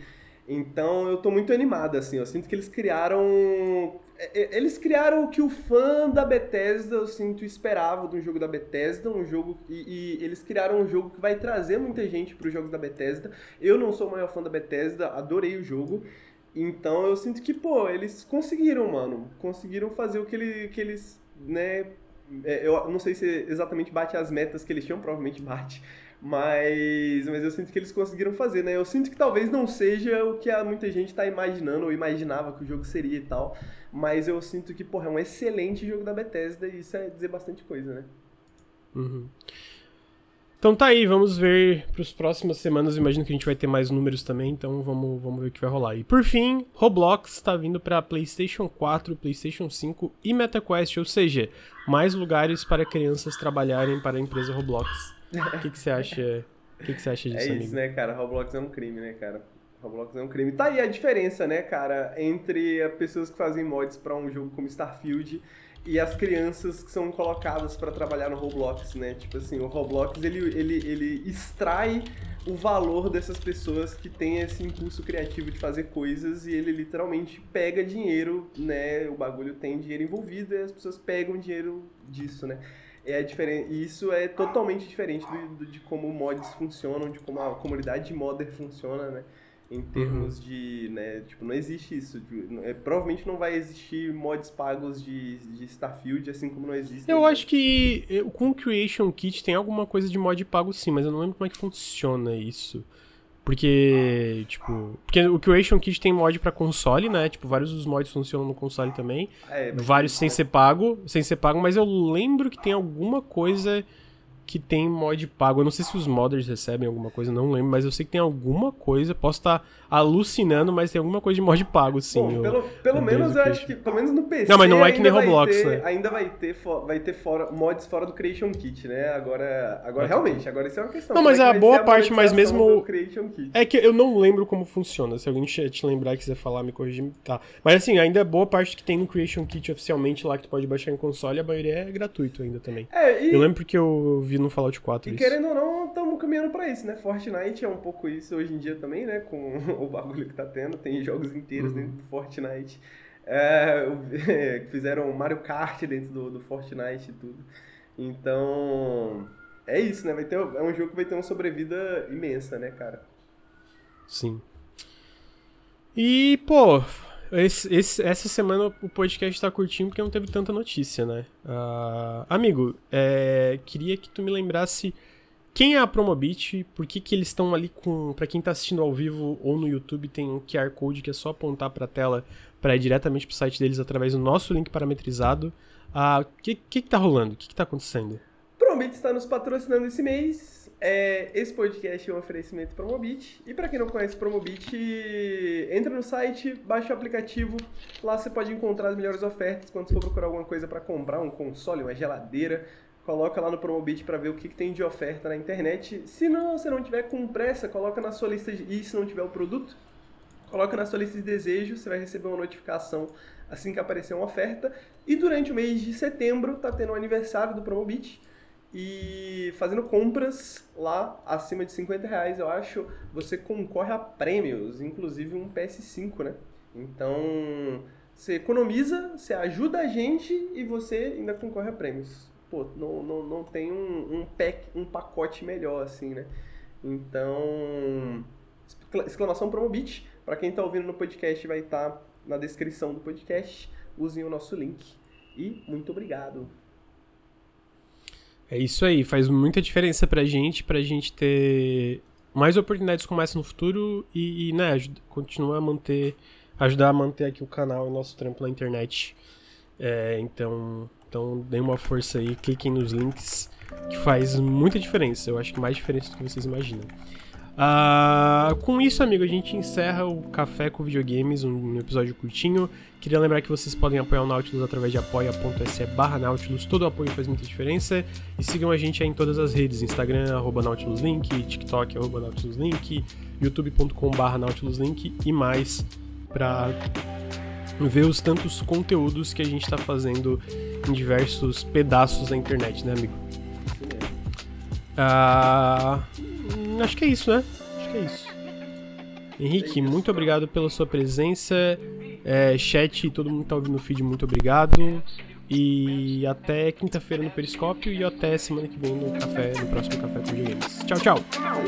Então eu tô muito animado, assim. Eu sinto que eles criaram. É, é, eles criaram o que o fã da Bethesda, eu sinto, esperava de um jogo da Bethesda, um jogo. E, e eles criaram um jogo que vai trazer muita gente para os jogos da Bethesda. Eu não sou o maior fã da Bethesda, adorei o jogo. Então eu sinto que, pô, eles conseguiram, mano. Conseguiram fazer o que, ele, que eles, né, É, eu não sei se exatamente bate as metas que eles tinham, provavelmente bate. Mas, mas eu sinto que eles conseguiram fazer, né? Eu sinto que talvez não seja o que muita gente está imaginando ou imaginava que o jogo seria e tal. Mas eu sinto que, porra, é um excelente jogo da Bethesda e isso é dizer bastante coisa, né? Uhum. Então tá aí, vamos ver para as próximas semanas. Imagino que a gente vai ter mais números também, então vamos, vamos ver o que vai rolar. E por fim, Roblox está vindo para PlayStation 4, PlayStation 5 e MetaQuest, ou seja, mais lugares para crianças trabalharem para a empresa Roblox. O que, que você acha? O que, que você acha disso, É isso, amigo? né, cara? Roblox é um crime, né, cara? Roblox é um crime. Tá aí a diferença, né, cara, entre as pessoas que fazem mods para um jogo como Starfield e as crianças que são colocadas para trabalhar no Roblox, né? Tipo assim, o Roblox ele, ele, ele extrai o valor dessas pessoas que têm esse impulso criativo de fazer coisas e ele literalmente pega dinheiro, né? O bagulho tem dinheiro envolvido e as pessoas pegam dinheiro disso, né? É diferente, e isso é totalmente diferente do, do, de como mods funcionam, de como a comunidade de modder funciona, né? em termos uhum. de, né, tipo, não existe isso. É, provavelmente não vai existir mods pagos de, de Starfield, assim como não existe. Eu acho que com o Creation Kit tem alguma coisa de mod pago sim, mas eu não lembro como é que funciona isso. Porque, tipo, porque o Creation Kit tem mod para console, né? Tipo, vários dos mods funcionam no console também. É, vários sem ser pago, sem ser pago, mas eu lembro que tem alguma coisa que tem mod pago. Eu não sei se os modders recebem alguma coisa, não lembro, mas eu sei que tem alguma coisa. Posso estar alucinando, mas tem alguma coisa de mod pago, sim. Bom, pelo, pelo menos eu acho que, pelo menos no PC. Não, mas não é que nem Roblox, ter, né? Ainda vai ter, vai ter fora, mods fora do Creation Kit, né? Agora, agora realmente, agora isso é uma questão. Não, mas é a boa parte, mas mesmo. É que eu não lembro como funciona. Se alguém te lembrar e quiser falar, me corrigir, tá. Mas assim, ainda é boa parte que tem no Creation Kit oficialmente lá que tu pode baixar em console, a maioria é gratuito ainda também. É, e... Eu lembro porque eu vi no Fallout 4 e isso. querendo ou não, estamos caminhando para isso, né? Fortnite é um pouco isso hoje em dia também, né? Com o bagulho que tá tendo, tem jogos inteiros uhum. dentro do Fortnite. É, fizeram Mario Kart dentro do, do Fortnite e tudo. Então, é isso, né? Vai ter, é um jogo que vai ter uma sobrevida imensa, né, cara? Sim. E, pô, esse, esse, essa semana o podcast tá curtinho porque não teve tanta notícia, né? Uh, amigo, é, queria que tu me lembrasse quem é a Promobit, por que, que eles estão ali com. Para quem tá assistindo ao vivo ou no YouTube, tem um QR Code que é só apontar pra tela para ir diretamente pro site deles através do nosso link parametrizado. O uh, ah, que, que, que tá rolando? O que, que tá acontecendo? Promobit está nos patrocinando esse mês é, esse podcast é um oferecimento Promobit. E para quem não conhece Promobit, entra no site, baixa o aplicativo. Lá você pode encontrar as melhores ofertas quando for procurar alguma coisa para comprar, um console, uma geladeira. Coloca lá no Promobit para ver o que, que, tem de oferta na internet. Se não, você não tiver com pressa, coloca na sua lista de... E se não tiver o produto, coloca na sua lista de desejos. Você vai receber uma notificação assim que aparecer uma oferta. E durante o mês de setembro tá tendo o aniversário do Promobit. E fazendo compras lá acima de 50 reais, eu acho, você concorre a prêmios, inclusive um PS5, né? Então, você economiza, você ajuda a gente e você ainda concorre a prêmios. Pô, não, não, não tem um, um pack, um pacote melhor assim, né? Então, exclamação Promobit. Para quem está ouvindo no podcast, vai estar tá na descrição do podcast. Usem o nosso link. E muito obrigado. É isso aí, faz muita diferença pra gente, pra gente ter mais oportunidades como essa no futuro e, e né, ajuda, continuar a manter, ajudar a manter aqui o canal e o nosso trampo na internet. É, então, então dê uma força aí, cliquem nos links, que faz muita diferença. Eu acho que mais diferença do que vocês imaginam. Uh, com isso, amigo, a gente encerra o Café com Videogames, um episódio curtinho. Queria lembrar que vocês podem apoiar o Nautilus através de apoia.se barra Nautilus. Todo apoio faz muita diferença. E sigam a gente aí em todas as redes. Instagram, arroba NautilusLink, TikTok, arroba NautilusLink, youtube.com barra NautilusLink e mais para ver os tantos conteúdos que a gente está fazendo em diversos pedaços da internet, né, amigo? Uh, Hum, acho que é isso, né? Acho que é isso. Henrique, muito obrigado pela sua presença. É, chat, todo mundo que tá ouvindo o feed, muito obrigado. E até quinta-feira no Periscópio e até semana que vem no café, no próximo Café com Videogames. Tchau, tchau! Tchau.